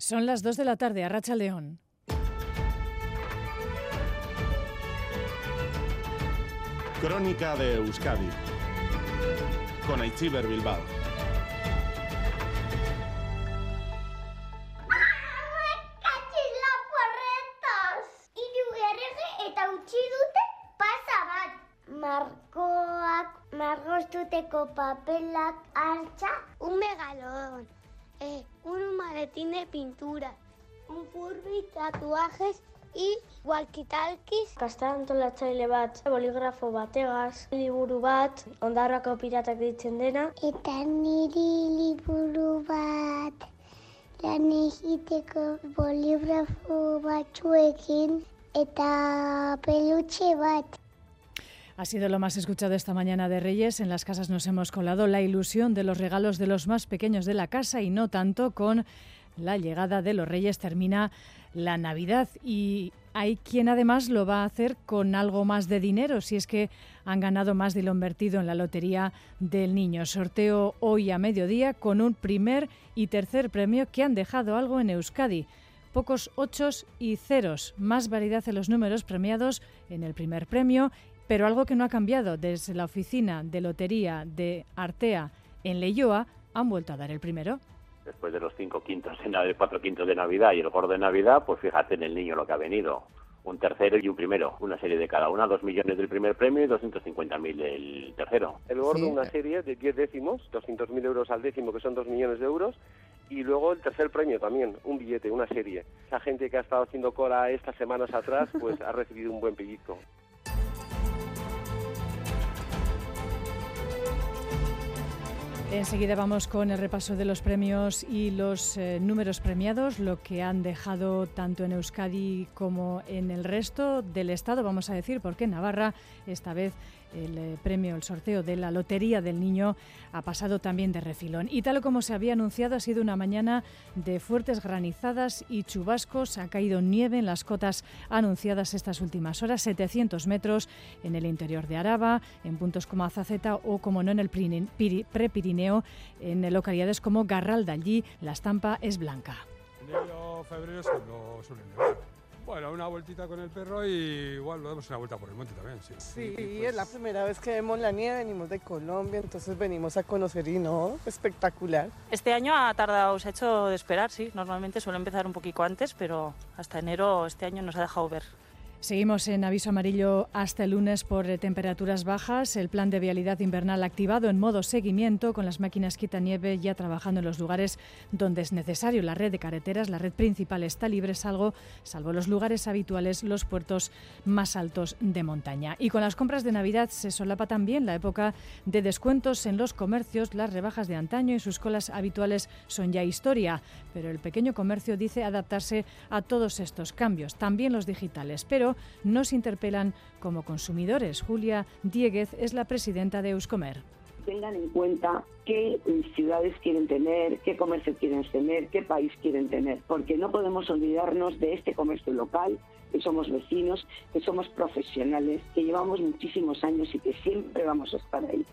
Son las 2 de la tarde, a Racha León. Crónica de Euskadi con Aichiber Bilbao. Markoak, margostuteko papelak altza, un megalón, eh, un maletín de pintura, un furby, tatuajes y walkie-talkies. Kastarantolatzaile bat, boligrafo bategaz, liburu bat, ondarrako piratak ditzen dena. Eta niri liburu bat lan egiteko boligrafo batzuekin eta pelutxe bat. Ha sido lo más escuchado esta mañana de Reyes. En las casas nos hemos colado la ilusión de los regalos de los más pequeños de la casa y no tanto con la llegada de los Reyes termina la Navidad y hay quien además lo va a hacer con algo más de dinero, si es que han ganado más de lo invertido en la lotería del niño. Sorteo hoy a mediodía con un primer y tercer premio que han dejado algo en Euskadi. Pocos ochos y ceros, más variedad en los números premiados en el primer premio, pero algo que no ha cambiado desde la oficina de lotería de Artea en Leyoa han vuelto a dar el primero después de los cinco quintos, de cuatro quintos de Navidad y el gordo de Navidad, pues fíjate en el niño lo que ha venido. Un tercero y un primero, una serie de cada una, dos millones del primer premio y 250.000 del tercero. El gordo, una serie de 10 décimos, 200.000 euros al décimo, que son dos millones de euros, y luego el tercer premio también, un billete, una serie. Esa gente que ha estado haciendo cola estas semanas atrás, pues ha recibido un buen pellizco. Enseguida vamos con el repaso de los premios y los eh, números premiados, lo que han dejado tanto en Euskadi como en el resto del Estado, vamos a decir, porque Navarra esta vez el eh, premio, el sorteo de la Lotería del Niño ha pasado también de refilón. Y tal como se había anunciado, ha sido una mañana de fuertes granizadas y chubascos. Ha caído nieve en las cotas anunciadas estas últimas horas, 700 metros en el interior de Araba, en puntos como Azaceta o, como no, en el Prepirineo, en localidades como Garralda. Allí la estampa es blanca. Enero, febrero bueno, una vueltita con el perro y igual lo damos una vuelta por el monte también, sí. Sí, pues es la primera vez que vemos la nieve, venimos de Colombia, entonces venimos a conocer y no, espectacular. Este año ha tardado, se ha hecho de esperar, sí. Normalmente suele empezar un poquito antes, pero hasta enero este año nos ha dejado ver. Seguimos en aviso amarillo hasta el lunes por eh, temperaturas bajas. El plan de vialidad invernal activado en modo seguimiento con las máquinas quitanieve ya trabajando en los lugares donde es necesario. La red de carreteras, la red principal está libre, salvo, salvo los lugares habituales, los puertos más altos de montaña. Y con las compras de Navidad se solapa también la época de descuentos en los comercios. Las rebajas de antaño y sus colas habituales son ya historia, pero el pequeño comercio dice adaptarse a todos estos cambios, también los digitales. Pero nos interpelan como consumidores. Julia Dieguez es la presidenta de Euskomer tengan en cuenta qué ciudades quieren tener, qué comercio quieren tener, qué país quieren tener, porque no podemos olvidarnos de este comercio local, que somos vecinos, que somos profesionales, que llevamos muchísimos años y que siempre vamos a estar ahí.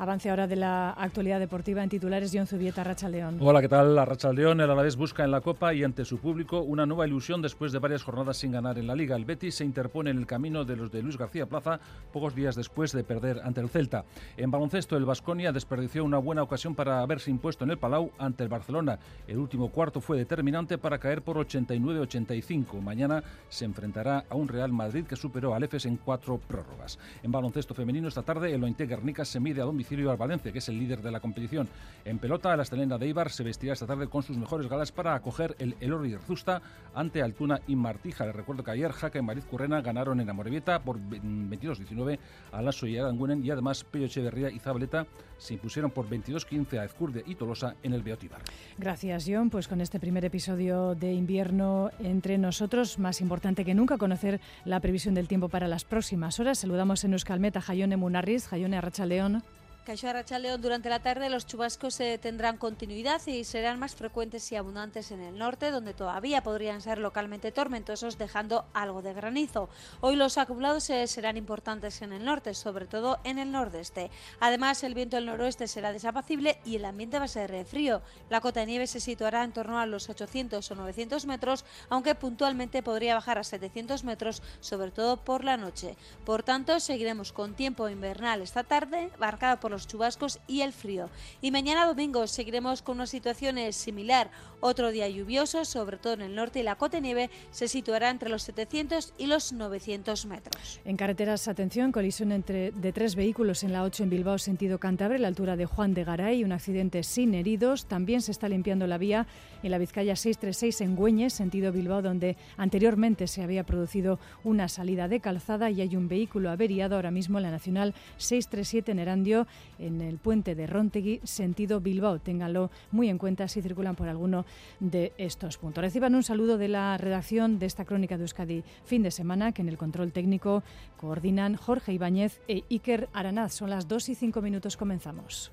Avance ahora de la actualidad deportiva en titulares, John Zubieta, Racha León. Hola, ¿qué tal? Racha León, el Alavés busca en la Copa y ante su público una nueva ilusión después de varias jornadas sin ganar en la Liga. El Betis se interpone en el camino de los de Luis García Plaza pocos días después de perder ante el Celta. En baloncesto, el Vasconia desperdició una buena ocasión para haberse impuesto en el Palau ante el Barcelona. El último cuarto fue determinante para caer por 89-85. Mañana se enfrentará a un Real Madrid que superó al EFES en cuatro prórrogas. En baloncesto femenino, esta tarde, el Ointe Guernica se mide a domicilio al Valencia, que es el líder de la competición. En pelota, la estelena de Ibar se vestirá esta tarde con sus mejores galas para acoger el Elorri Zusta ante Altuna y Martija. Les recuerdo que ayer Jaca y Mariz Currena ganaron en Amorebieta por 22-19 a Lasso y Arangunen y además Pello Echeverría y Zabaleta se impusieron por 22-15 a Ezcurde y Tolosa en el Beotíbar. Gracias, John. Pues con este primer episodio de invierno entre nosotros, más importante que nunca conocer la previsión del tiempo para las próximas horas. Saludamos en Euskalmet a Jayone Munarriz, Jayone Arracha León. Caixo Arrachaleón, durante la tarde los chubascos eh, tendrán continuidad y serán más frecuentes y abundantes en el norte, donde todavía podrían ser localmente tormentosos, dejando algo de granizo. Hoy los acumulados eh, serán importantes en el norte, sobre todo en el nordeste. Además, el viento del noroeste será desapacible y el ambiente va a ser frío. La cota de nieve se situará en torno a los 800 o 900 metros, aunque puntualmente podría bajar a 700 metros, sobre todo por la noche. Por tanto, seguiremos con tiempo invernal esta tarde, marcada por los chubascos y el frío. Y mañana domingo seguiremos con una situación similar. Otro día lluvioso, sobre todo en el norte, y la cota de nieve se situará entre los 700 y los 900 metros. En carreteras, atención, colisión entre, de tres vehículos en la 8 en Bilbao, sentido Cantabria, a la altura de Juan de Garay, un accidente sin heridos. También se está limpiando la vía en la Vizcaya 636 en Güeñes, sentido Bilbao, donde anteriormente se había producido una salida de calzada y hay un vehículo averiado ahora mismo en la Nacional 637 en Erandio, en el puente de Rontegui, sentido Bilbao. Ténganlo muy en cuenta si circulan por alguno de estos puntos. Reciban un saludo de la redacción de esta crónica de Euskadi fin de semana, que en el control técnico coordinan Jorge Ibáñez e Iker Aranaz. Son las 2 y 5 minutos, comenzamos.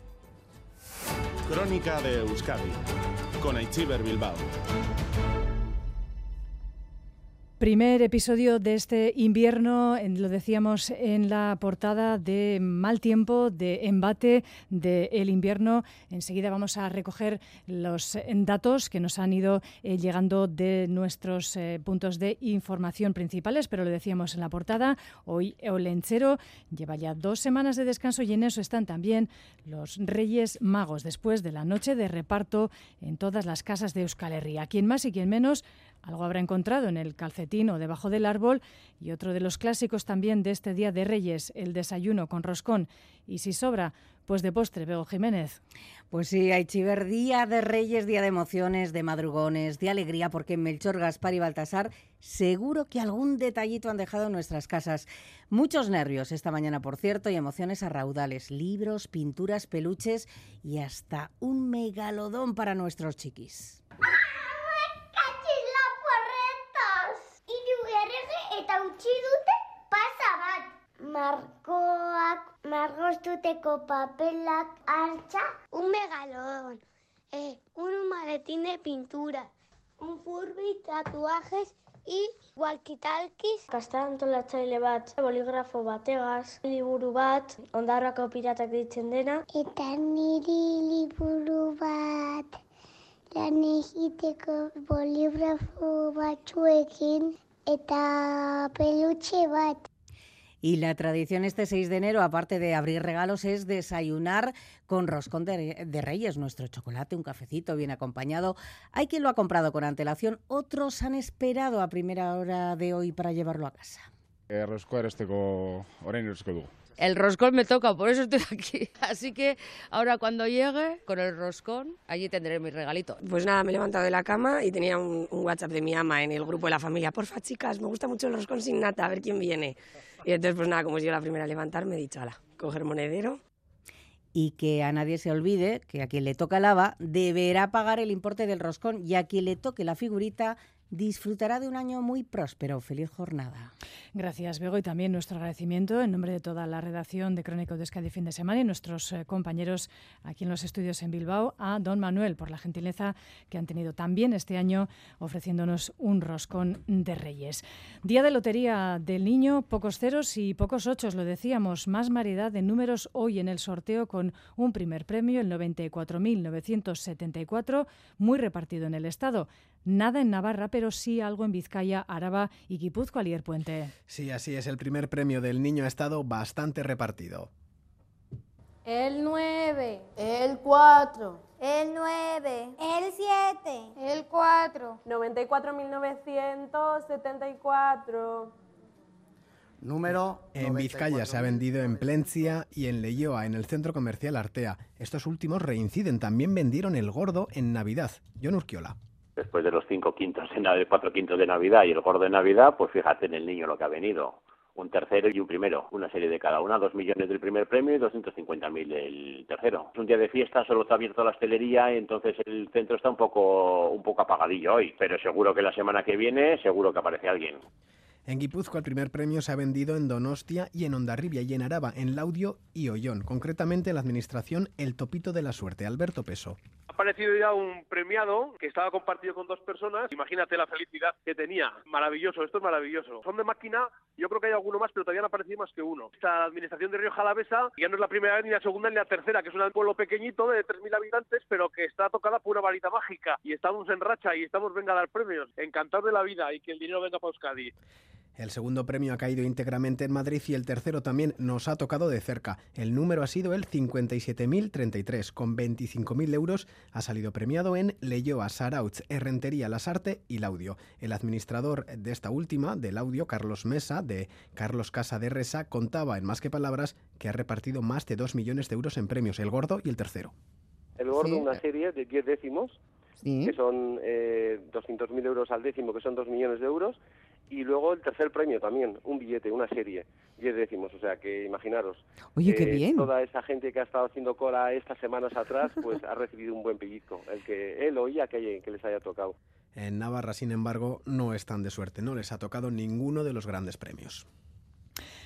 Crónica de Euskadi con Aichiber Bilbao. Primer episodio de este invierno, lo decíamos en la portada de mal tiempo, de embate del invierno. Enseguida vamos a recoger los eh, datos que nos han ido eh, llegando de nuestros eh, puntos de información principales, pero lo decíamos en la portada. Hoy Olenchero lleva ya dos semanas de descanso y en eso están también los Reyes Magos, después de la noche de reparto en todas las casas de Euskal Herria. Quien más y quien menos algo habrá encontrado en el calcetín o debajo del árbol y otro de los clásicos también de este Día de Reyes, el desayuno con roscón. Y si sobra, pues de postre, Bego Jiménez. Pues sí, hay chiver, Día de Reyes, Día de emociones, de madrugones, de alegría, porque Melchor, Gaspar y Baltasar seguro que algún detallito han dejado en nuestras casas. Muchos nervios esta mañana, por cierto, y emociones a raudales, libros, pinturas, peluches y hasta un megalodón para nuestros chiquis. Eta utzi dute pasa bat. Markoak, margostuteko papelak hartza. Un megalodón, eh, un maletín de pintura, un furby, tatuajes y walkie-talkies. Kastarantolatzaile bat, boligrafo bategaz, liburu bat, ondarrako piratak ditzen dena. Eta niri liburu bat, lan egiteko boligrafo batzuekin eta peluche bat. Y la tradición este 6 de enero, aparte de abrir regalos, es desayunar con roscón de, de, Reyes, nuestro chocolate, un cafecito bien acompañado. Hay quien lo ha comprado con antelación, otros han esperado a primera hora de hoy para llevarlo a casa. Errozko erosteko orain dugu. El roscón me toca, por eso estoy aquí. Así que ahora cuando llegue con el roscón, allí tendré mi regalito. Pues nada, me he levantado de la cama y tenía un, un, WhatsApp de mi ama en el grupo de la familia. Porfa, chicas, me gusta mucho el roscón sin nata, a ver quién viene. Y entonces, pues nada, como yo la primera a levantarme, he dicho, ala, coger monedero. Y que a nadie se olvide que a quien le toca lava deberá pagar el importe del roscón y a quien le toque la figurita disfrutará de un año muy próspero. Feliz jornada. Gracias, Bego, y también nuestro agradecimiento en nombre de toda la redacción de Crónico de Euskadi Fin de Semana y nuestros eh, compañeros aquí en los estudios en Bilbao a Don Manuel por la gentileza que han tenido también este año ofreciéndonos un roscón de Reyes. Día de Lotería del Niño, pocos ceros y pocos ochos, lo decíamos, más variedad de números hoy en el sorteo con un primer premio, el 94.974, muy repartido en el Estado. Nada en Navarra, pero sí algo en Vizcaya, Araba y Guipúzcoa, Alier Puente. Sí, así es. El primer premio del niño ha estado bastante repartido. El 9. El 4. El 9. El 7. El 4. 94.974. Número en Vizcaya se ha vendido en Plencia y en Leyoa, en el centro comercial Artea. Estos últimos reinciden. También vendieron el gordo en Navidad. John Urquiola después de los cinco quintos, de cuatro quintos de Navidad y el gordo de Navidad, pues fíjate en el niño lo que ha venido. Un tercero y un primero, una serie de cada una, dos millones del primer premio y 250.000 del tercero. Es un día de fiesta, solo está abierto la hostelería, entonces el centro está un poco, un poco apagadillo hoy, pero seguro que la semana que viene, seguro que aparece alguien. En Guipúzcoa el primer premio se ha vendido en Donostia y en Ondarribia y en Araba, en Laudio y Ollón. Concretamente en la administración El Topito de la Suerte. Alberto Peso. Aparecido ya un premiado que estaba compartido con dos personas. Imagínate la felicidad que tenía. Maravilloso, esto es maravilloso. Son de máquina, yo creo que hay alguno más, pero todavía no ha aparecido más que uno. Esta administración de Río Jalavesa ya no es la primera ni la segunda ni la tercera, que es un pueblo pequeñito de 3.000 habitantes, pero que está tocada por una varita mágica. Y estamos en racha y estamos venga a dar premios. Encantado de la vida y que el dinero venga para Euskadi. El segundo premio ha caído íntegramente en Madrid y el tercero también nos ha tocado de cerca. El número ha sido el 57.033. Con 25.000 euros ha salido premiado en Leyoa, Sarautz, Herrentería, Lasarte y Laudio. El administrador de esta última, del audio, Carlos Mesa, de Carlos Casa de Resa, contaba en más que palabras que ha repartido más de 2 millones de euros en premios, el gordo y el tercero. El gordo, una serie de 10 décimos, que son eh, 200.000 euros al décimo, que son 2 millones de euros y luego el tercer premio también, un billete, una serie, 10 décimos, o sea que imaginaros. Oye, qué eh, bien. Toda esa gente que ha estado haciendo cola estas semanas atrás, pues ha recibido un buen pellizco, el que él oía que, que les haya tocado. En Navarra, sin embargo, no están de suerte. No les ha tocado ninguno de los grandes premios.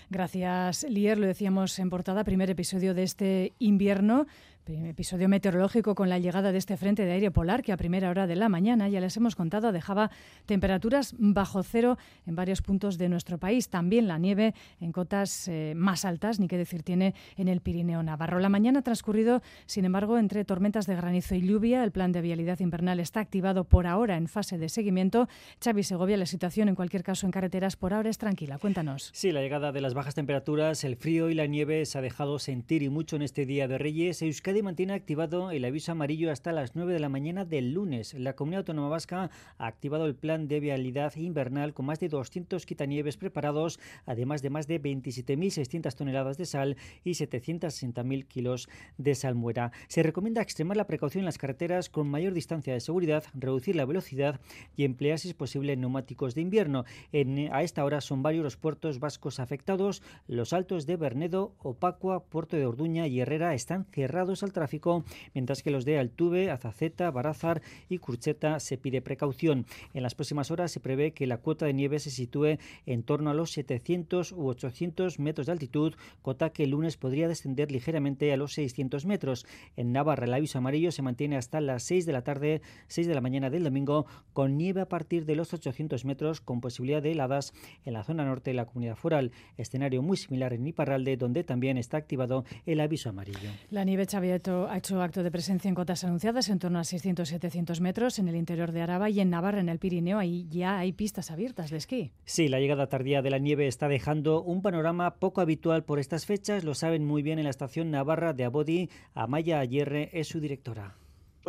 Gracias, Lier. Lo decíamos en portada, primer episodio de este invierno, episodio meteorológico con la llegada de este frente de aire polar que a primera hora de la mañana, ya les hemos contado, dejaba temperaturas bajo cero en varios puntos de nuestro país. También la nieve en cotas eh, más altas, ni qué decir tiene en el Pirineo Navarro. La mañana ha transcurrido, sin embargo, entre tormentas de granizo y lluvia. El plan de vialidad invernal está activado por ahora en fase de seguimiento. Xavi Segovia, la situación en cualquier caso en carreteras por ahora es tranquila. Cuéntanos. Sí, la llegada de las bajas temperaturas, el frío y la nieve se ha dejado sentir y mucho en este día de Reyes. Euskadi mantiene activado el aviso amarillo hasta las 9 de la mañana del lunes. La Comunidad Autónoma Vasca ha activado el plan de vialidad invernal con más de 200 quitanieves preparados, además de más de 27.600 toneladas de sal y 760.000 kilos de salmuera. Se recomienda extremar la precaución en las carreteras con mayor distancia de seguridad, reducir la velocidad y emplear, si es posible, neumáticos de invierno. En- a esta hora son varios los puertos vascos afectados. Los altos de Bernedo, Opacua, Puerto de Orduña y Herrera están cerrados al tráfico, mientras que los de Altuve, Azaceta, Barázar y Curcheta se pide precaución. En las próximas horas se prevé que la cuota de nieve se sitúe en torno a los 700 u 800 metros de altitud, cota que el lunes podría descender ligeramente a los 600 metros. En Navarra el aviso amarillo se mantiene hasta las 6 de la tarde, 6 de la mañana del domingo, con nieve a partir de los 800 metros, con posibilidad de heladas en la zona norte de la comunidad foral. Escenario muy similar en Iparralde, donde también está activado el aviso amarillo. La nieve Ha hecho acto de presencia en cotas anunciadas en torno a 600-700 metros en el interior de Araba y en Navarra, en el Pirineo. Ahí ya hay pistas abiertas de esquí. Sí, la llegada tardía de la nieve está dejando un panorama poco habitual por estas fechas. Lo saben muy bien en la estación Navarra de Abodi. Amaya Ayerre es su directora.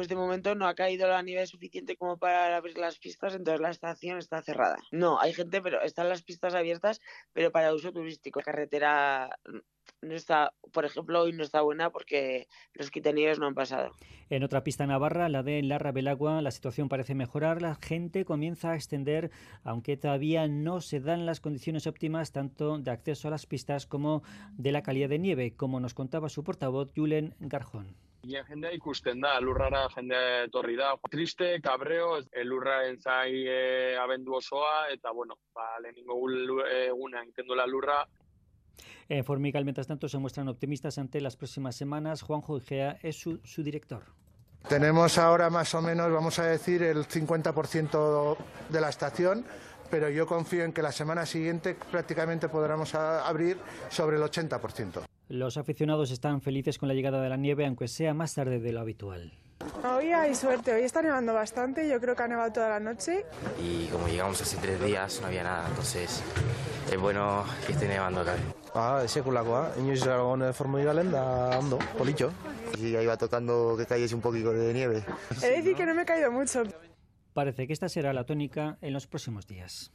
Pues de momento no ha caído la nieve suficiente como para abrir las pistas, entonces la estación está cerrada. No, hay gente, pero están las pistas abiertas, pero para uso turístico. La carretera no está, por ejemplo, hoy no está buena porque los quitanieves no han pasado. En otra pista navarra, la de Larra Belagua, la situación parece mejorar. La gente comienza a extender, aunque todavía no se dan las condiciones óptimas tanto de acceso a las pistas como de la calidad de nieve, como nos contaba su portavoz Julen Garjón. Ia jendea ikusten da, lurrara jendea etorri da. Triste, cabreo, lurraren zai e, abendu osoa, eta bueno, ba, lehenengo gu- eguna egiten duela lurra, En Formigal, mientras tanto, se muestran optimistas ante las próximas semanas. Juanjo Igea es su, su director. Tenemos ahora más o menos, vamos a decir, el 50% de la estación, pero yo confío en que la semana siguiente prácticamente podremos abrir sobre el 80%. Los aficionados están felices con la llegada de la nieve, aunque sea más tarde de lo habitual. Hoy hay suerte, hoy está nevando bastante, yo creo que ha nevado toda la noche. y como llegamos hace tres días no había nada, entonces es bueno que esté nevando acá. Ah, sekulakoa, inoiz egon formigalen da ondo, politxo. Y ahí va tocando que cayese un poquito de nieve. He de decir que no me he caído mucho. Parece que esta será la tónica en los próximos días.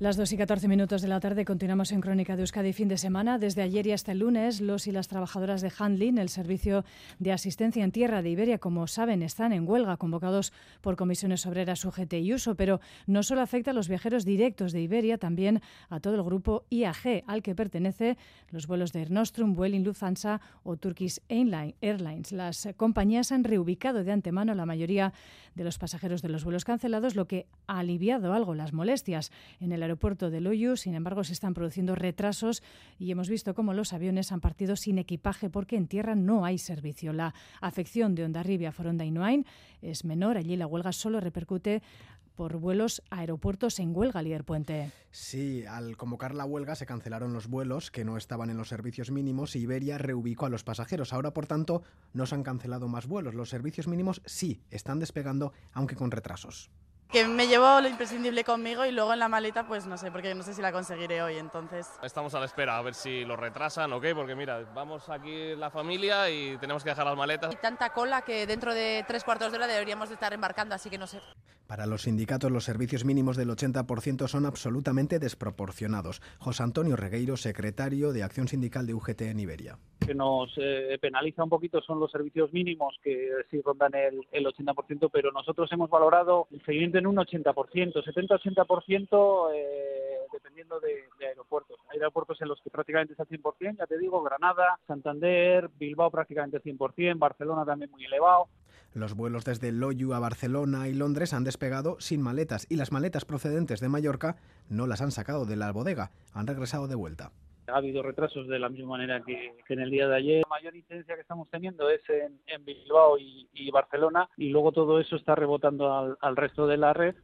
Las 2 y 14 minutos de la tarde continuamos en Crónica de Euskadi fin de semana. Desde ayer y hasta el lunes, los y las trabajadoras de Handling, el servicio de asistencia en tierra de Iberia, como saben, están en huelga, convocados por comisiones obreras UGT y USO, pero no solo afecta a los viajeros directos de Iberia, también a todo el grupo IAG, al que pertenece los vuelos de Air Nostrum, Vueling, Lufthansa o Turkish Airlines. Las compañías han reubicado de antemano la mayoría de los pasajeros de los vuelos cancelados, lo que ha aliviado algo las molestias en el aeropuerto de Loyu. Sin embargo, se están produciendo retrasos y hemos visto cómo los aviones han partido sin equipaje porque en tierra no hay servicio. La afección de Ondarribia, Foronda y Noain es menor. Allí la huelga solo repercute por vuelos a aeropuertos en huelga, Líder Puente. Sí, al convocar la huelga se cancelaron los vuelos que no estaban en los servicios mínimos y Iberia reubicó a los pasajeros. Ahora, por tanto, no se han cancelado más vuelos. Los servicios mínimos sí están despegando, aunque con retrasos que me llevo lo imprescindible conmigo y luego en la maleta pues no sé, porque no sé si la conseguiré hoy, entonces... Estamos a la espera a ver si lo retrasan o qué, porque mira, vamos aquí la familia y tenemos que dejar las maletas. Hay tanta cola que dentro de tres cuartos de hora deberíamos de estar embarcando, así que no sé. Para los sindicatos los servicios mínimos del 80% son absolutamente desproporcionados. José Antonio Regueiro, secretario de Acción Sindical de UGT en Iberia. Que nos eh, penaliza un poquito son los servicios mínimos, que sí rondan el, el 80%, pero nosotros hemos valorado el seguimiento en un 80%, 70-80% eh, dependiendo de, aeropuertos. Hay aeropuertos en los que prácticamente es al 100%, ya te digo, Granada, Santander, Bilbao prácticamente 100%, Barcelona también muy elevado. Los vuelos desde Loyu a Barcelona y Londres han despegado sin maletas y las maletas procedentes de Mallorca no las han sacado de la bodega, han regresado de vuelta. Ha habido retrasos de la misma manera que, en el día de ayer. La mayor incidencia que estamos teniendo es en, Bilbao y, Barcelona y luego todo eso está rebotando al resto de la red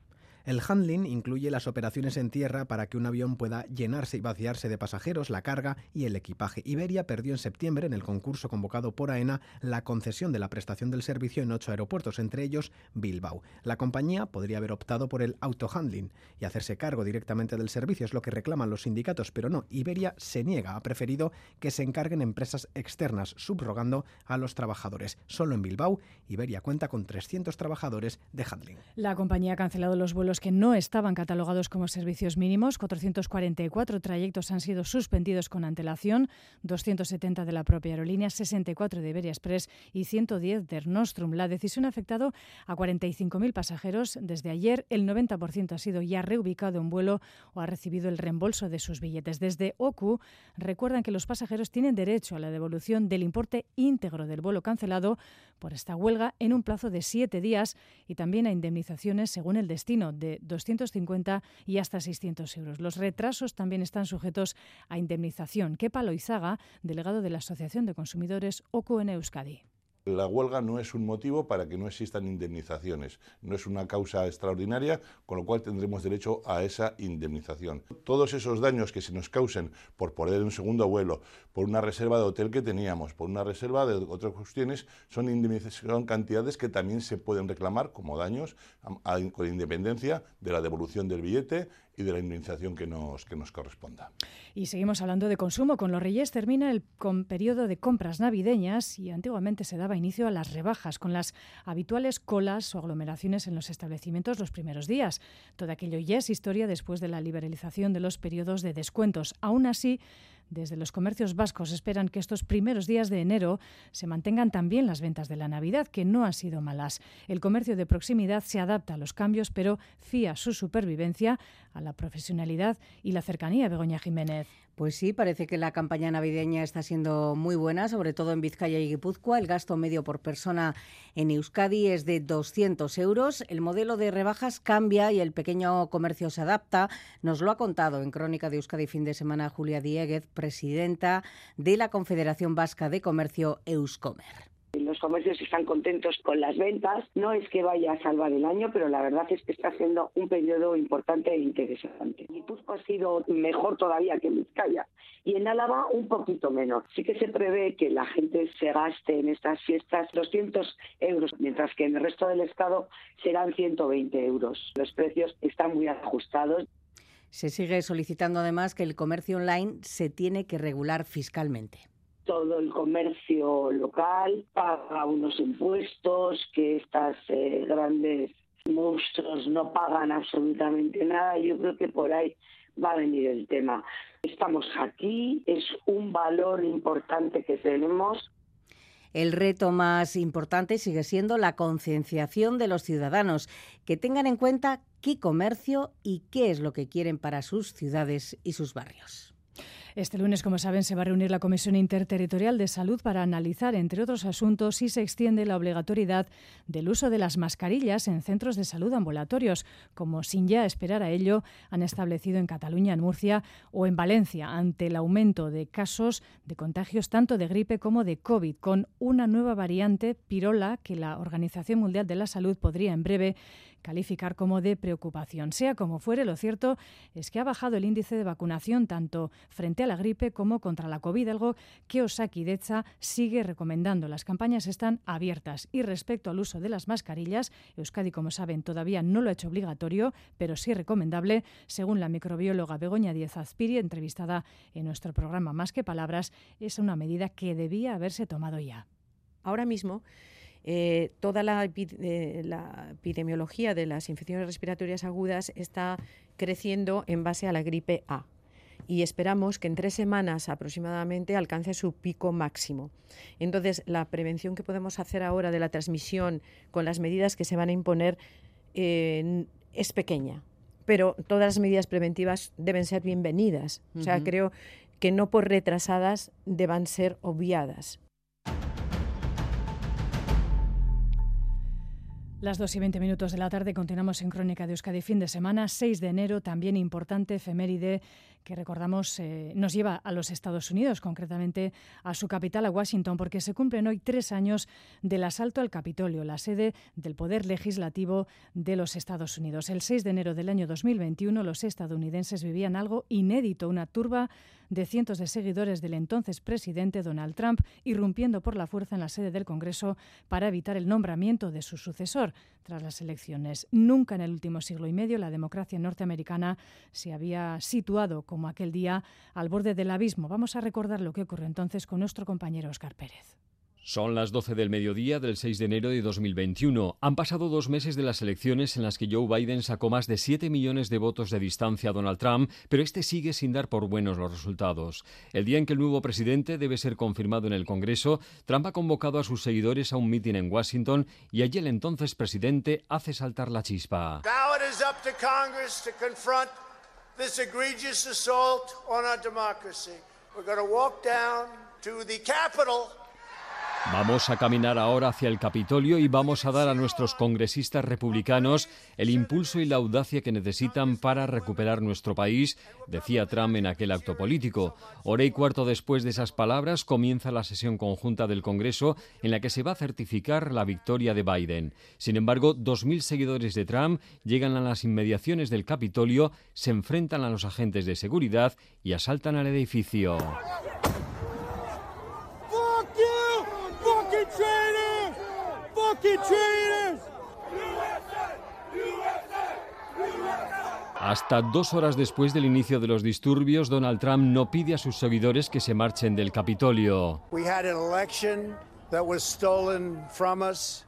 el handling incluye las operaciones en tierra para que un avión pueda llenarse y vaciarse de pasajeros, la carga y el equipaje. Iberia perdió en septiembre, en el concurso convocado por AENA, la concesión de la prestación del servicio en ocho aeropuertos, entre ellos Bilbao. La compañía podría haber optado por el autohandling y hacerse cargo directamente del servicio, es lo que reclaman los sindicatos, pero no. Iberia se niega, ha preferido que se encarguen empresas externas, subrogando a los trabajadores. Solo en Bilbao, Iberia cuenta con 300 trabajadores de handling. La compañía ha cancelado los vuelos que no estaban catalogados como servicios mínimos. 444 trayectos han sido suspendidos con antelación, 270 de la propia aerolínea, 64 de Iberia Express y 110 de Nostrum. La decisión ha afectado a 45.000 pasajeros. Desde ayer, el 90% ha sido ya reubicado en vuelo o ha recibido el reembolso de sus billetes. Desde OCU recuerdan que los pasajeros tienen derecho a la devolución del importe íntegro del vuelo cancelado por esta huelga en un plazo de siete días y también a indemnizaciones según el destino de 250 y hasta 600 euros. Los retrasos también están sujetos a indemnización. Kepa Loizaga, delegado de la Asociación de Consumidores OCU Euskadi. La huelga no es un motivo para que no existan indemnizaciones, no es una causa extraordinaria, con lo cual tendremos derecho a esa indemnización. Todos esos daños que se nos causen por poner un segundo vuelo, por una reserva de hotel que teníamos, por una reserva de otras cuestiones, son, son cantidades que también se pueden reclamar como daños a, con independencia de la devolución del billete y de la indemnización que nos, que nos corresponda. Y seguimos hablando de consumo. Con los Reyes termina el con periodo de compras navideñas y antiguamente se daba inicio a las rebajas con las habituales colas o aglomeraciones en los establecimientos los primeros días. Todo aquello ya es historia después de la liberalización de los periodos de descuentos. Aún así, desde los comercios vascos esperan que estos primeros días de enero se mantengan también las ventas de la Navidad, que no han sido malas. El comercio de proximidad se adapta a los cambios, pero fía su supervivencia a la profesionalidad y la cercanía. Begoña Jiménez. Pues sí, parece que la campaña navideña está siendo muy buena, sobre todo en Vizcaya y Guipúzcoa. El gasto medio por persona en Euskadi es de 200 euros. El modelo de rebajas cambia y el pequeño comercio se adapta. Nos lo ha contado en Crónica de Euskadi fin de semana Julia Dieguez, presidenta de la Confederación Vasca de Comercio Euskomer. Comercios están contentos con las ventas. No es que vaya a salvar el año, pero la verdad es que está siendo un periodo importante e interesante. Guipúzcoa ha sido mejor todavía que Vizcaya y en Álava un poquito menos. Sí que se prevé que la gente se gaste en estas fiestas 200 euros, mientras que en el resto del estado serán 120 euros. Los precios están muy ajustados. Se sigue solicitando además que el comercio online se tiene que regular fiscalmente todo el comercio local paga unos impuestos que estas eh, grandes monstruos no pagan absolutamente nada. Yo creo que por ahí va a venir el tema. Estamos aquí, es un valor importante que tenemos el reto más importante sigue siendo la concienciación de los ciudadanos, que tengan en cuenta qué comercio y qué es lo que quieren para sus ciudades y sus barrios. Este lunes, como saben, se va a reunir la Comisión Interterritorial de Salud para analizar, entre otros asuntos, si se extiende la obligatoriedad del uso de las mascarillas en centros de salud ambulatorios, como sin ya esperar a ello han establecido en Cataluña, en Murcia o en Valencia, ante el aumento de casos de contagios tanto de gripe como de COVID, con una nueva variante, pirola, que la Organización Mundial de la Salud podría en breve calificar como de preocupación. Sea como fuere, lo cierto es que ha bajado el índice de vacunación tanto frente a la gripe como contra la COVID, algo que Osaki Decha sigue recomendando. Las campañas están abiertas y respecto al uso de las mascarillas, Euskadi, como saben, todavía no lo ha hecho obligatorio, pero sí recomendable, según la microbióloga Begoña Díez Azpiri, entrevistada en nuestro programa Más que Palabras, es una medida que debía haberse tomado ya. Ahora mismo eh, toda eh, la, epidemiología de las infecciones respiratorias agudas está creciendo en base a la gripe A y esperamos que en tres semanas aproximadamente alcance su pico máximo. Entonces, la prevención que podemos hacer ahora de la transmisión con las medidas que se van a imponer eh, es pequeña, pero todas las medidas preventivas deben ser bienvenidas. O sea, creo que no por retrasadas deban ser obviadas. Las 2 y 20 minutos de la tarde continuamos en Crónica de Euskadi fin de semana, 6 de enero, también importante efeméride que recordamos eh, nos lleva a los Estados Unidos, concretamente a su capital, a Washington, porque se cumplen hoy tres años del asalto al Capitolio, la sede del Poder Legislativo de los Estados Unidos. El 6 de enero del año 2021 los estadounidenses vivían algo inédito, una turba de cientos de seguidores del entonces presidente Donald Trump, irrumpiendo por la fuerza en la sede del Congreso para evitar el nombramiento de su sucesor tras las elecciones. Nunca en el último siglo y medio la democracia norteamericana se había situado como aquel día al borde del abismo. Vamos a recordar lo que ocurrió entonces con nuestro compañero Oscar Pérez. Son las 12 del mediodía del 6 de enero de 2021. Han pasado dos meses de las elecciones en las que Joe Biden sacó más de 7 millones de votos de distancia a Donald Trump, pero este sigue sin dar por buenos los resultados. El día en que el nuevo presidente debe ser confirmado en el Congreso, Trump ha convocado a sus seguidores a un mitin en Washington y allí el entonces presidente hace saltar la chispa. Vamos a caminar ahora hacia el Capitolio y vamos a dar a nuestros congresistas republicanos el impulso y la audacia que necesitan para recuperar nuestro país, decía Trump en aquel acto político. Hora y cuarto después de esas palabras comienza la sesión conjunta del Congreso en la que se va a certificar la victoria de Biden. Sin embargo, 2.000 seguidores de Trump llegan a las inmediaciones del Capitolio, se enfrentan a los agentes de seguridad y asaltan al edificio. Hasta dos horas después del inicio de los disturbios, Donald Trump no pide a sus seguidores que se marchen del Capitolio. We had an election that was stolen from us,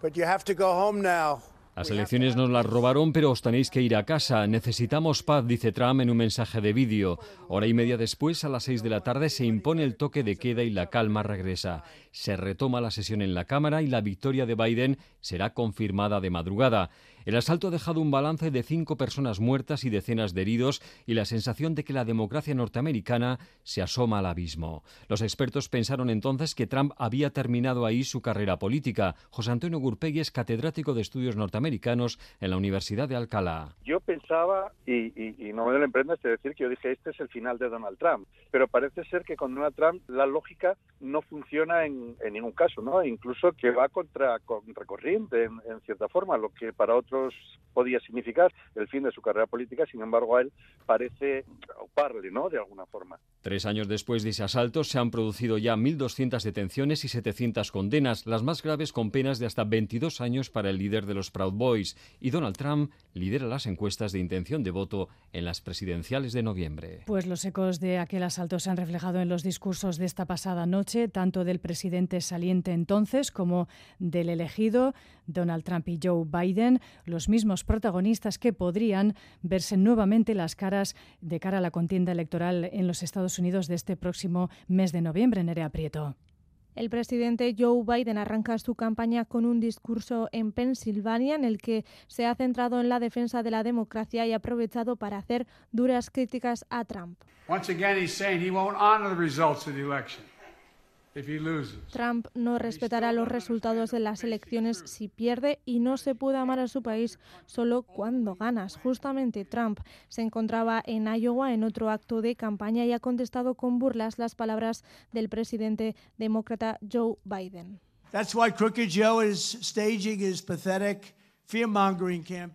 but you have to go home now. Las elecciones nos las robaron, pero os tenéis que ir a casa. Necesitamos paz, dice Trump en un mensaje de vídeo. Hora y media después, a las seis de la tarde, se impone el toque de queda y la calma regresa. Se retoma la sesión en la Cámara y la victoria de Biden será confirmada de madrugada. El asalto ha dejado un balance de cinco personas muertas y decenas de heridos y la sensación de que la democracia norteamericana se asoma al abismo. Los expertos pensaron entonces que Trump había terminado ahí su carrera política. José Antonio Gurpegui es catedrático de estudios norteamericanos en la Universidad de Alcalá. Yo pensaba, y, no me lo emprendas de decir que yo dije este es el final de Donald Trump, pero parece ser que con Donald Trump la lógica no funciona en, ningún caso, ¿no? Incluso que va contra recorriente en, en cierta forma, lo que para otros podía significar el fin de su carrera política, sin embargo a él parece ocuparle, ¿no?, de alguna forma. Tres años después de ese asalto se han producido ya 1.200 detenciones y 700 condenas, las más graves con penas de hasta 22 años para el líder de los Proud Boys, y Donald Trump lidera las encuestas de intención de voto en las presidenciales de noviembre. Pues los ecos de aquel asalto se han reflejado en los discursos de esta pasada noche, tanto del presidente presidente saliente entonces como del elegido Donald Trump y Joe Biden, los mismos protagonistas que podrían verse nuevamente las caras de cara a la contienda electoral en los Estados Unidos de este próximo mes de noviembre, Nerea Prieto. El presidente Joe Biden arranca su campaña con un discurso en Pensilvania en el que se ha centrado en la defensa de la democracia y ha aprovechado para hacer duras críticas a Trump. Once again, he's saying he won't honor the results of the election. Trump no respetará los resultados de las elecciones si pierde y no se puede amar a su país solo cuando ganas. Justamente Trump se encontraba en Iowa en otro acto de campaña y ha contestado con burlas las palabras del presidente demócrata Joe Biden.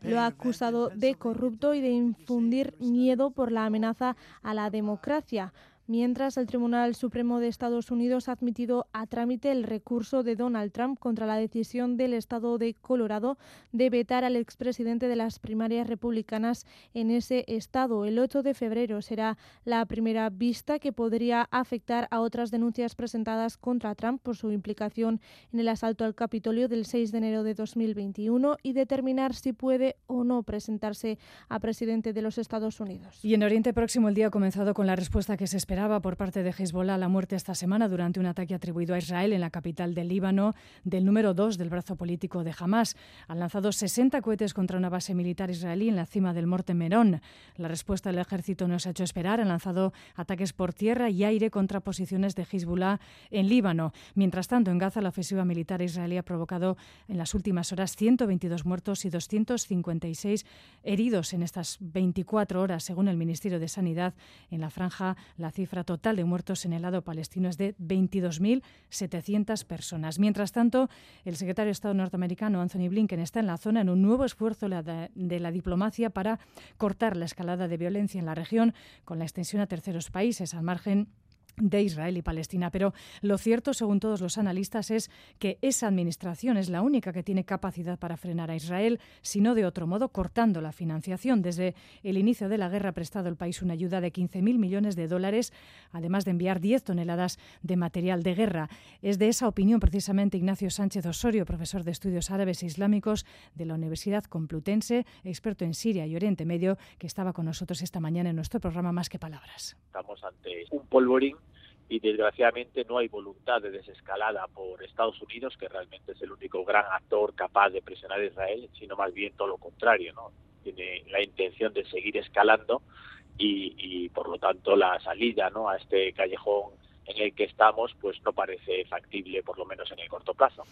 Lo ha acusado de corrupto y de infundir miedo por la amenaza a la democracia mientras el Tribunal Supremo de Estados Unidos ha admitido a trámite el recurso de Donald Trump contra la decisión del Estado de Colorado de vetar al expresidente de las primarias republicanas en ese estado. El 8 de febrero será la primera vista que podría afectar a otras denuncias presentadas contra Trump por su implicación en el asalto al Capitolio del 6 de enero de 2021 y determinar si puede o no presentarse a presidente de los Estados Unidos. Y en Oriente Próximo el día ha comenzado con la respuesta que se espera por parte de Hezbollah la muerte esta semana durante un ataque atribuido a Israel en la capital del Líbano del número 2 del brazo político de Hamas. Han lanzado 60 cohetes contra una base militar israelí en la cima del Monte Merón. La respuesta del ejército no se ha hecho esperar. Han lanzado ataques por tierra y aire contra posiciones de Hezbollah en Líbano. Mientras tanto, en Gaza, la ofensiva militar israelí ha provocado en las últimas horas 122 muertos y 256 heridos en estas 24 horas, según el Ministerio de Sanidad. En la franja, la cifra cifra total de muertos en el lado palestino es de 22.700 personas. Mientras tanto, el secretario de Estado norteamericano Anthony Blinken está en la zona en un nuevo esfuerzo de la diplomacia para cortar la escalada de violencia en la región con la extensión a terceros países al margen de Israel y Palestina. Pero lo cierto, según todos los analistas, es que esa administración es la única que tiene capacidad para frenar a Israel, si no de otro modo, cortando la financiación. Desde el inicio de la guerra ha prestado el país una ayuda de 15.000 millones de dólares, además de enviar 10 toneladas de material de guerra. Es de esa opinión precisamente Ignacio Sánchez Osorio, profesor de estudios árabes e islámicos de la Universidad Complutense, experto en Siria y Oriente Medio, que estaba con nosotros esta mañana en nuestro programa Más que Palabras. Estamos ante un polvorín y desgraciadamente no hay voluntad de desescalada por Estados Unidos, que realmente es el único gran actor capaz de presionar a Israel, sino más bien todo lo contrario, ¿no? Tiene la intención de seguir escalando y, y por lo tanto la salida, ¿no? A este callejón en el que estamos, pues no parece factible, por lo menos en el corto plazo.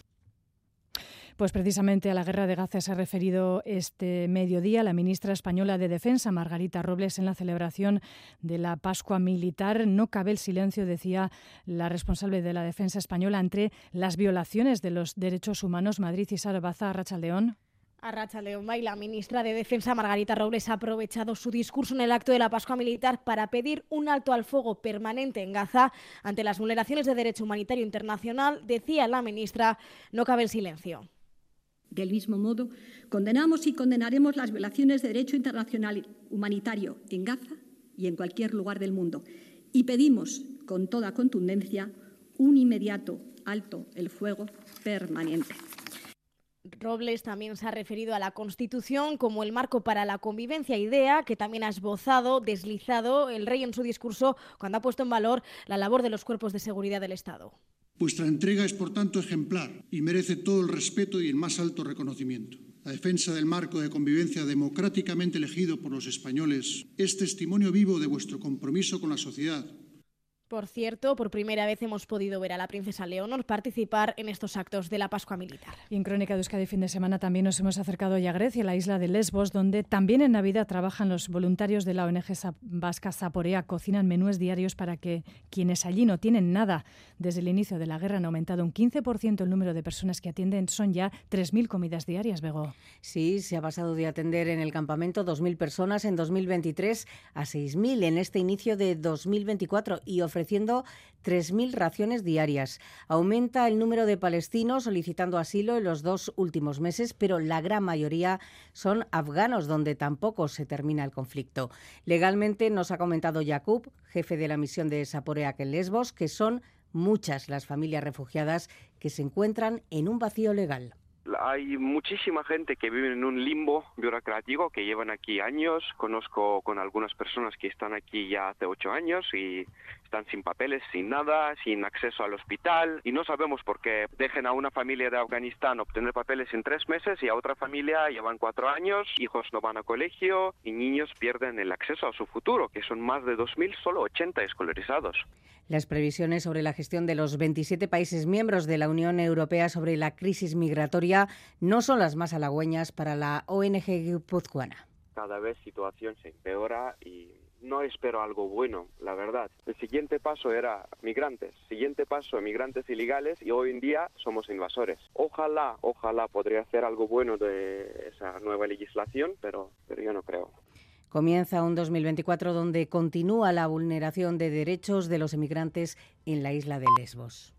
Pues precisamente a la guerra de Gaza se ha referido este mediodía la ministra española de Defensa, Margarita Robles, en la celebración de la Pascua Militar. No cabe el silencio, decía la responsable de la defensa española, entre las violaciones de los derechos humanos. Madrid y Sara Baza, Racha León. Arracha León y la ministra de Defensa Margarita Robles ha aprovechado su discurso en el acto de la Pascua Militar para pedir un alto al fuego permanente en Gaza ante las vulneraciones de derecho humanitario internacional. Decía la ministra, no cabe el silencio. Del mismo modo, condenamos y condenaremos las violaciones de derecho internacional humanitario en Gaza y en cualquier lugar del mundo y pedimos con toda contundencia un inmediato alto el fuego permanente. Robles también se ha referido a la Constitución como el marco para la convivencia, idea que también ha esbozado, deslizado el rey en su discurso cuando ha puesto en valor la labor de los cuerpos de seguridad del Estado. Vuestra entrega es, por tanto, ejemplar y merece todo el respeto y el más alto reconocimiento. La defensa del marco de convivencia democráticamente elegido por los españoles es testimonio vivo de vuestro compromiso con la sociedad, por cierto, por primera vez hemos podido ver a la princesa Leonor participar en estos actos de la Pascua Militar. Y en Crónica de Euskadi fin de semana también nos hemos acercado ya a Grecia, la isla de Lesbos, donde también en Navidad trabajan los voluntarios de la ONG vasca Zaporea, cocinan menús diarios para que quienes allí no tienen nada desde el inicio de la guerra han aumentado un 15% el número de personas que atienden, son ya 3.000 comidas diarias, Bego. Sí, se ha pasado de atender en el campamento 2.000 personas en 2023 a 6.000 en este inicio de 2024 y ofreciendo 3.000 raciones diarias. Aumenta el número de palestinos solicitando asilo en los dos últimos meses, pero la gran mayoría son afganos, donde tampoco se termina el conflicto. Legalmente nos ha comentado Jakub, jefe de la misión de Saporeac en Lesbos, que son muchas las familias refugiadas que se encuentran en un vacío legal. Hay muchísima gente que vive en un limbo burocrático, que llevan aquí años. Conozco con algunas personas que están aquí ya hace ocho años y están sin papeles, sin nada, sin acceso al hospital y no sabemos por qué dejen a una familia de Afganistán obtener papeles en tres meses y a otra familia llevan cuatro años, hijos no van a colegio y niños pierden el acceso a su futuro, que son más de 2.000, solo 80 escolarizados. Las previsiones sobre la gestión de los 27 países miembros de la Unión Europea sobre la crisis migratoria no son las más halagüeñas para la ONG guipuzcoana. Cada vez la situación se empeora y no espero algo bueno, la verdad. El siguiente paso era migrantes, siguiente paso migrantes ilegales y hoy en día somos invasores. Ojalá, ojalá podría hacer algo bueno de esa nueva legislación, pero, pero yo no creo. Comienza un 2024 donde continúa la vulneración de derechos de los emigrantes en la isla de Lesbos.